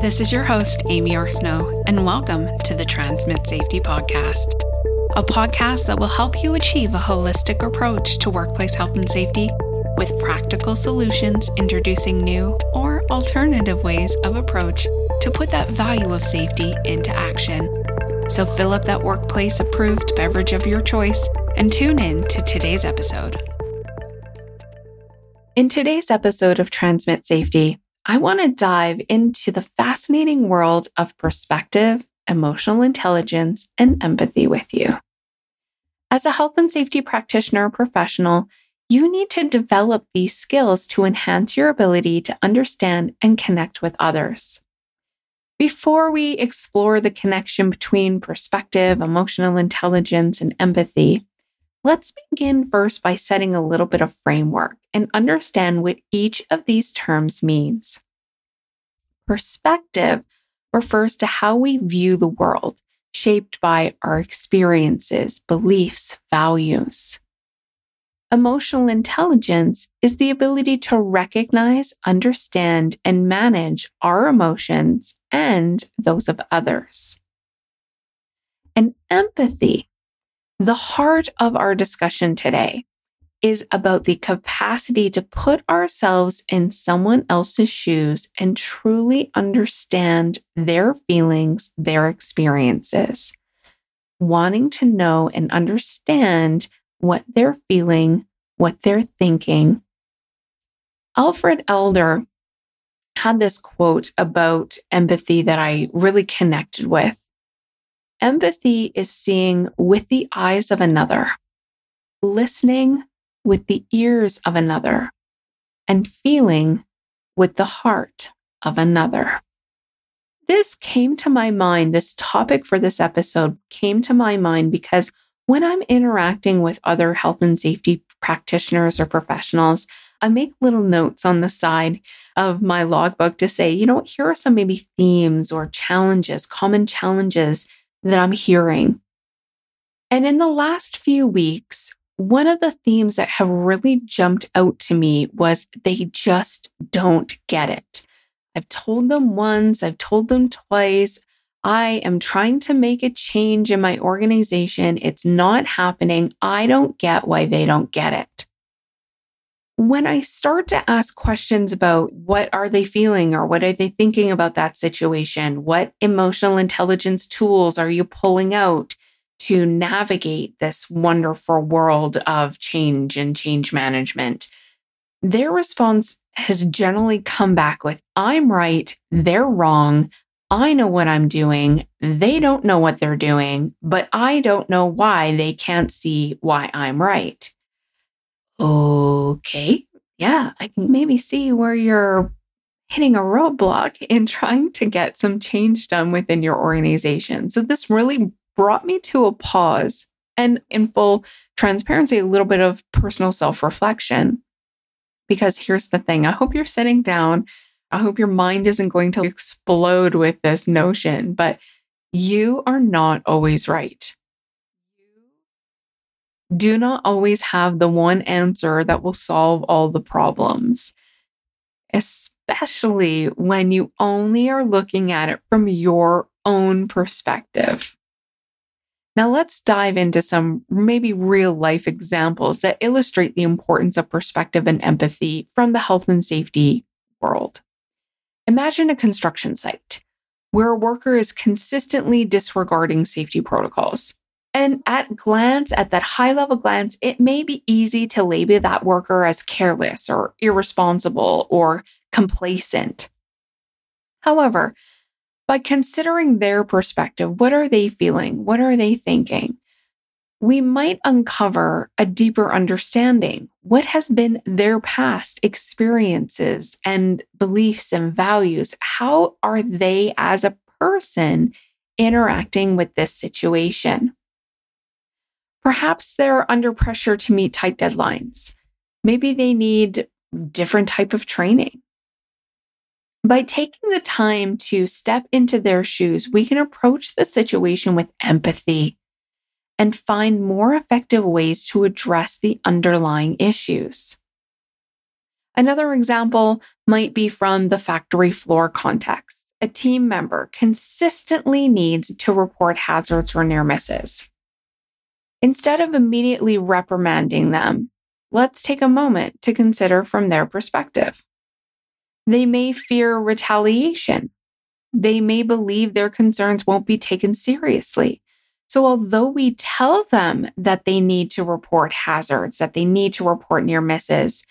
This is your host, Amy Arsenault, and welcome to the Transmit Safety Podcast, a podcast that will help you achieve a holistic approach to workplace health and safety with practical solutions introducing new or alternative ways of approach to put that value of safety into action. So fill up that workplace approved beverage of your choice and tune in to today's episode. In today's episode of Transmit Safety, I want to dive into the fascinating world of perspective, emotional intelligence, and empathy with you. As a health and safety practitioner or professional, you need to develop these skills to enhance your ability to understand and connect with others. Before we explore the connection between perspective, emotional intelligence, and empathy, let's begin first by setting a little bit of framework and understand what each of these terms means. Perspective refers to how we view the world, shaped by our experiences, beliefs, values. Emotional intelligence is the ability to recognize, understand, and manage our emotions and those of others. And empathy, the heart of our discussion today, is about the capacity to put ourselves in someone else's shoes and truly understand their feelings, their experiences, wanting to know and understand what they're feeling, what they're thinking. Alfred Adler had this quote about empathy that I really connected with. Empathy is seeing with the eyes of another, listening with the ears of another, and feeling with the heart of another. This came to my mind, this topic for this episode came to my mind because when I'm interacting with other health and safety practitioners or professionals, I make little notes on the side of my logbook to say, you know, here are some maybe themes or challenges, common challenges that I'm hearing. And in the last few weeks, one of the themes that have really jumped out to me was they just don't get it. I've told them once, I've told them twice, I am trying to make a change in my organization. It's not happening. I don't get why they don't get it. When I start to ask questions about what are they feeling or what are they thinking about that situation? What emotional intelligence tools are you pulling out to navigate this wonderful world of change and change management? Their response has generally come back with, I'm right, they're wrong. I know what I'm doing. They don't know what they're doing, but I don't know why they can't see why I'm right. Okay. Yeah, I can maybe see where you're hitting a roadblock in trying to get some change done within your organization. So this really brought me to a pause and in full transparency, a little bit of personal self reflection. Because here's the thing I hope you're sitting down I hope your mind isn't going to explode with this notion, but you are not always right. Do not always have the one answer that will solve all the problems, especially when you only are looking at it from your own perspective. Now, let's dive into some maybe real life examples that illustrate the importance of perspective and empathy from the health and safety world. Imagine a construction site where a worker is consistently disregarding safety protocols. And at glance, at that high level glance, it may be easy to label that worker as careless or irresponsible or complacent. However, by considering their perspective, what are they feeling? What are they thinking? we might uncover a deeper understanding. What has been their past experiences and beliefs and values? How are they as a person interacting with this situation? Perhaps they're under pressure to meet tight deadlines. Maybe they need different type of training. By taking the time to step into their shoes, we can approach the situation with empathy and find more effective ways to address the underlying issues. Another example might be from the factory floor context. A team member consistently needs to report hazards or near misses. Instead of immediately reprimanding them, let's take a moment to consider from their perspective. They may fear retaliation. They may believe their concerns won't be taken seriously. So, although we tell them that they need to report hazards, that they need to report near misses,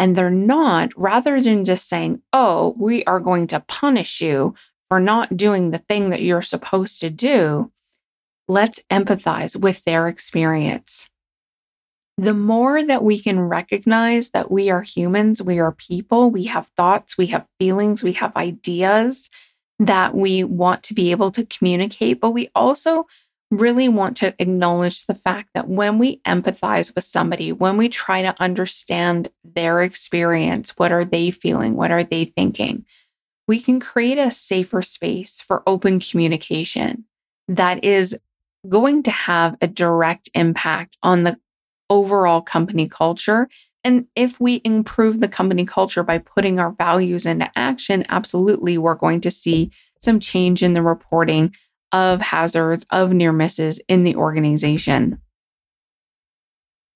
and they're not, rather than just saying, oh, we are going to punish you for not doing the thing that you're supposed to do, let's empathize with their experience. The more that we can recognize that we are humans, we are people, we have thoughts, we have feelings, we have ideas that we want to be able to communicate, but we also really want to acknowledge the fact that when we empathize with somebody, when we try to understand their experience, what are they feeling? What are they thinking? We can create a safer space for open communication that is going to have a direct impact on the overall company culture. And if we improve the company culture by putting our values into action, absolutely, we're going to see some change in the reporting of hazards, of near misses in the organization.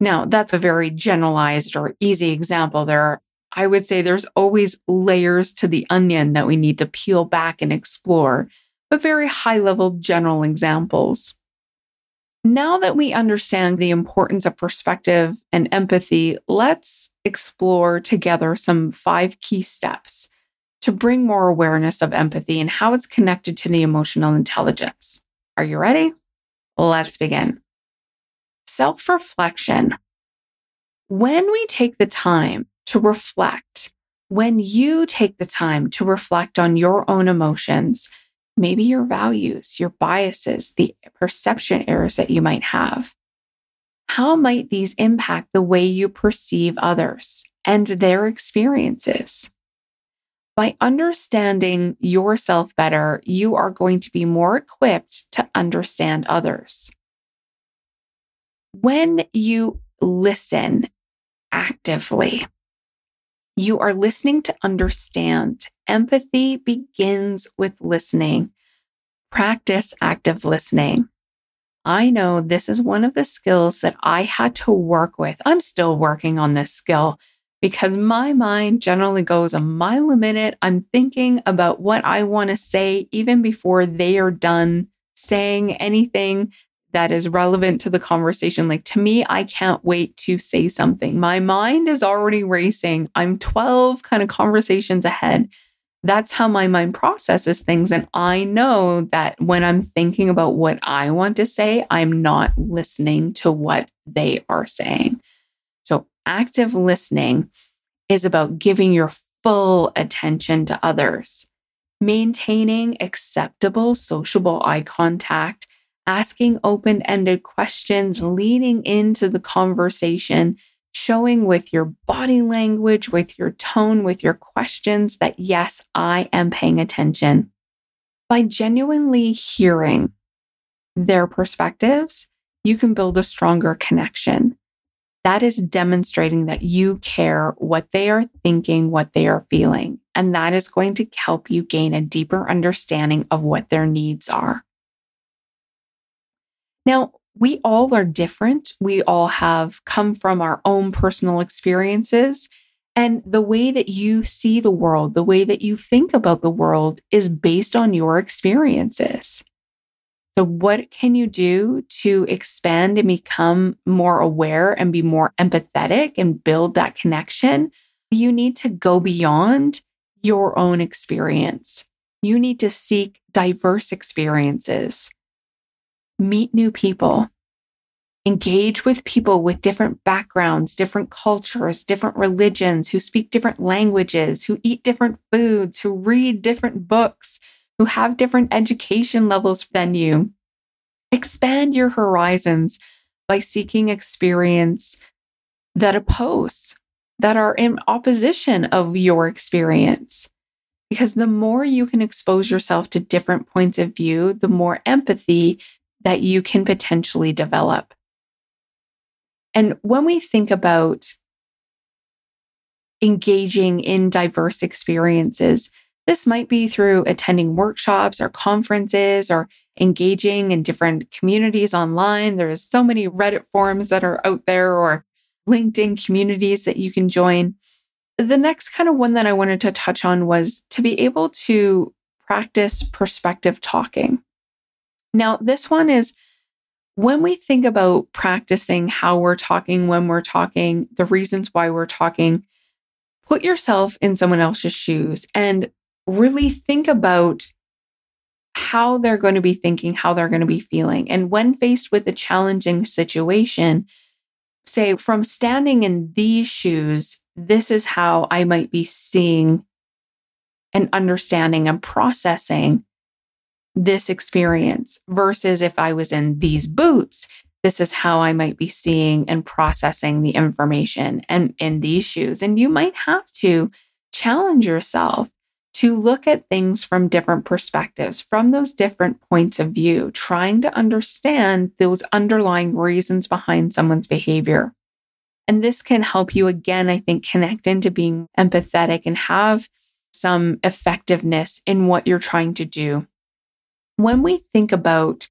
Now, that's a very generalized or easy example. There, I would say there's always layers to the onion that we need to peel back and explore, but very high level general examples. Now that we understand the importance of perspective and empathy, let's explore together some five key steps to bring more awareness of empathy and how it's connected to the emotional intelligence. Are you ready? Let's begin. Self reflection. When we take the time to reflect, when you take the time to reflect on your own emotions, maybe your values, your biases, the perception errors that you might have, how might these impact the way you perceive others and their experiences? By understanding yourself better, you are going to be more equipped to understand others. When you listen actively, you are listening to understand. Empathy begins with listening. Practice active listening. I know this is one of the skills that I had to work with. I'm still working on this skill because my mind generally goes a mile a minute. I'm thinking about what I want to say even before they are done saying anything that is relevant to the conversation. Like to me, I can't wait to say something. My mind is already racing. I'm 12 kind of conversations ahead. That's how my mind processes things. And I know that when I'm thinking about what I want to say, I'm not listening to what they are saying So, active listening is about giving your full attention to others, maintaining acceptable sociable eye contact, asking open ended questions, leading into the conversation, showing with your body language, with your tone, with your questions that, yes, I am paying attention. By genuinely hearing their perspectives, you can build a stronger connection that is demonstrating that you care what they are thinking, what they are feeling. And that is going to help you gain a deeper understanding of what their needs are. Now, we all are different. We all have come from our own personal experiences. And the way that you see the world, the way that you think about the world is based on your experiences. So, what can you do to expand and become more aware and be more empathetic and build that connection? You need to go beyond your own experience. You need to seek diverse experiences, meet new people, engage with people with different backgrounds, different cultures, different religions, who speak different languages, who eat different foods, who read different books who have different education levels than you. Expand your horizons by seeking experience that oppose, that are in opposition of your experience. Because the more you can expose yourself to different points of view, the more empathy that you can potentially develop. And when we think about engaging in diverse experiences. This might be through attending workshops or conferences or engaging in different communities online. There's so many Reddit forums that are out there or LinkedIn communities that you can join. The next kind of one that I wanted to touch on was to be able to practice perspective talking. Now, this one is when we think about practicing how we're talking, when we're talking, the reasons why we're talking, put yourself in someone else's shoes and really think about how they're going to be thinking, how they're going to be feeling. And when faced with a challenging situation, say, from standing in these shoes, this is how I might be seeing and understanding and processing this experience versus if I was in these boots, this is how I might be seeing and processing the information and in these shoes. And you might have to challenge yourself to look at things from different perspectives, from those different points of view, trying to understand those underlying reasons behind someone's behavior. And this can help you, again, I think, connect into being empathetic and have some effectiveness in what you're trying to do. When we think about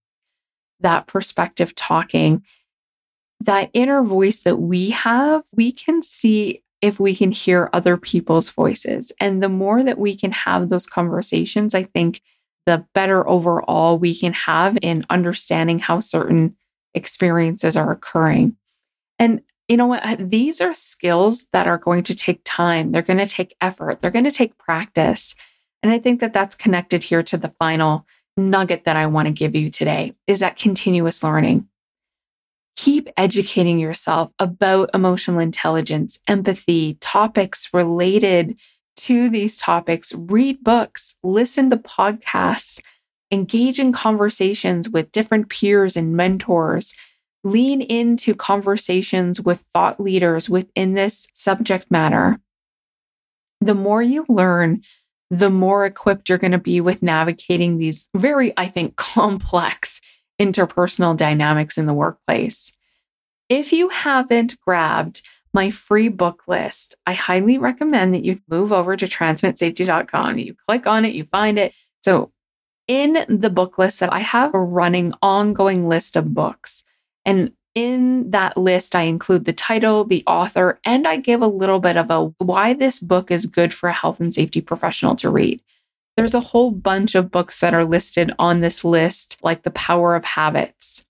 that perspective talking, that inner voice that we have, we can see if we can hear other people's voices. And the more that we can have those conversations, I think the better overall we can have in understanding how certain experiences are occurring. And you know what? These are skills that are going to take time. They're going to take effort. They're going to take practice. And I think that that's connected here to the final nugget that I want to give you today is that continuous learning. Keep educating yourself about emotional intelligence, empathy, topics related to these topics. Read books, listen to podcasts, engage in conversations with different peers and mentors lean into conversations with thought leaders within this subject matter. The more you learn, the more equipped you're going to be with navigating these very, I think, complex interpersonal dynamics in the workplace. If you haven't grabbed my free book list, I highly recommend that you move over to transmitsafety.com. You click on it, you find it. So, in the book list that I have a running ongoing list of books and in that list, I include the title, the author, and I give a little bit of a why this book is good for a health and safety professional to read. There's a whole bunch of books that are listed on this list, like The Power of Habits,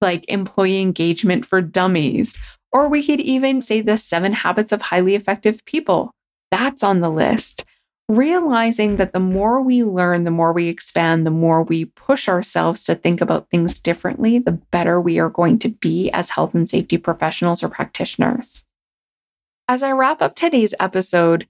like Employee Engagement for Dummies, or we could even say The Seven Habits of Highly Effective People. That's on the list realizing that the more we learn, the more we expand, the more we push ourselves to think about things differently, the better we are going to be as health and safety professionals or practitioners. As I wrap up today's episode,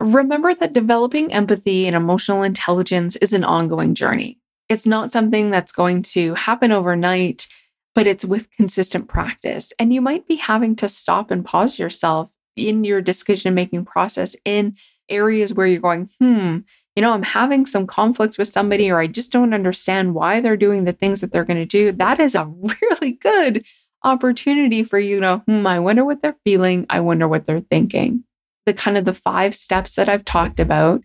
remember that developing empathy and emotional intelligence is an ongoing journey. It's not something that's going to happen overnight, but it's with consistent practice. And you might be having to stop and pause yourself in your decision making process in areas where you're going, hmm, you know, I'm having some conflict with somebody, or I just don't understand why they're doing the things that they're going to do, that is a really good opportunity for you to know, hmm, I wonder what they're feeling. I wonder what they're thinking. The kind of the five steps that I've talked about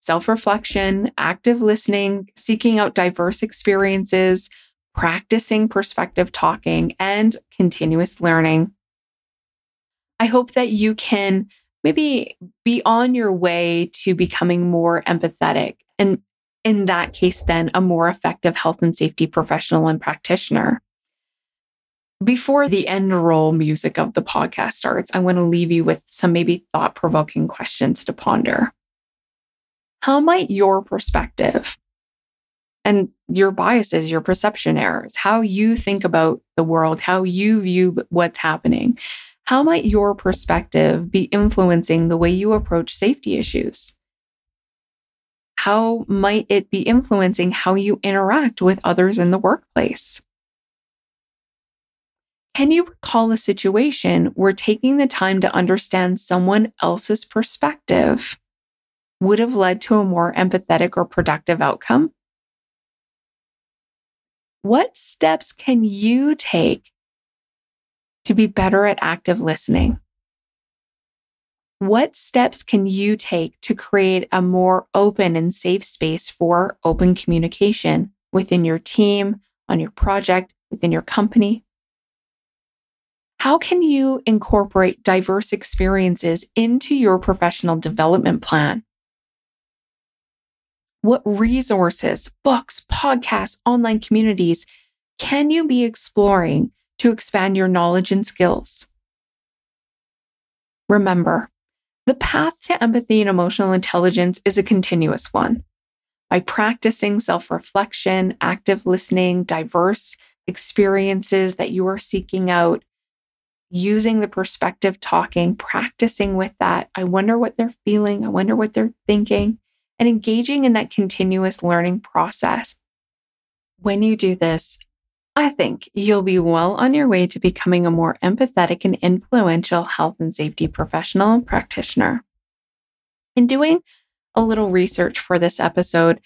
self reflection, active listening, seeking out diverse experiences, practicing perspective talking, and continuous learning. I hope that you can maybe be on your way to becoming more empathetic. And in that case, then a more effective health and safety professional and practitioner. Before the end roll music of the podcast starts, I want to leave you with some maybe thought provoking questions to ponder. How might your perspective and your biases, your perception errors, how you think about the world, how you view what's happening, how might your perspective be influencing the way you approach safety issues? How might it be influencing how you interact with others in the workplace? Can you recall a situation where taking the time to understand someone else's perspective would have led to a more empathetic or productive outcome? What steps can you take to be better at active listening? What steps can you take to create a more open and safe space for open communication within your team, on your project, within your company? How can you incorporate diverse experiences into your professional development plan? What resources, books, podcasts, online communities can you be exploring to expand your knowledge and skills? Remember, the path to empathy and emotional intelligence is a continuous one. By practicing self reflection, active listening, diverse experiences that you are seeking out, using the perspective talking, practicing with that. I wonder what they're feeling. I wonder what they're thinking, and engaging in that continuous learning process. When you do this, I think you'll be well on your way to becoming a more empathetic and influential health and safety professional practitioner. In doing a little research for this episode,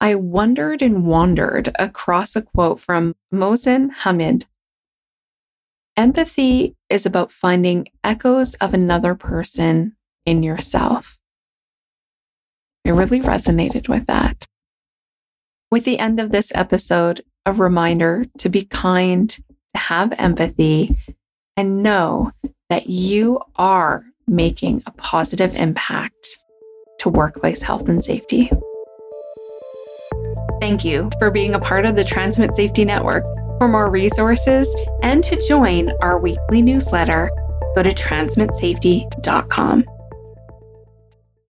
I wondered and wandered across a quote from Mohsin Hamid. Empathy is about finding echoes of another person in yourself. It really resonated with that. With the end of this episode, a reminder to be kind, to have empathy, and know that you are making a positive impact to workplace health and safety. Thank you for being a part of the Transmit Safety Network. For more resources and to join our weekly newsletter, go to transmitsafety.com.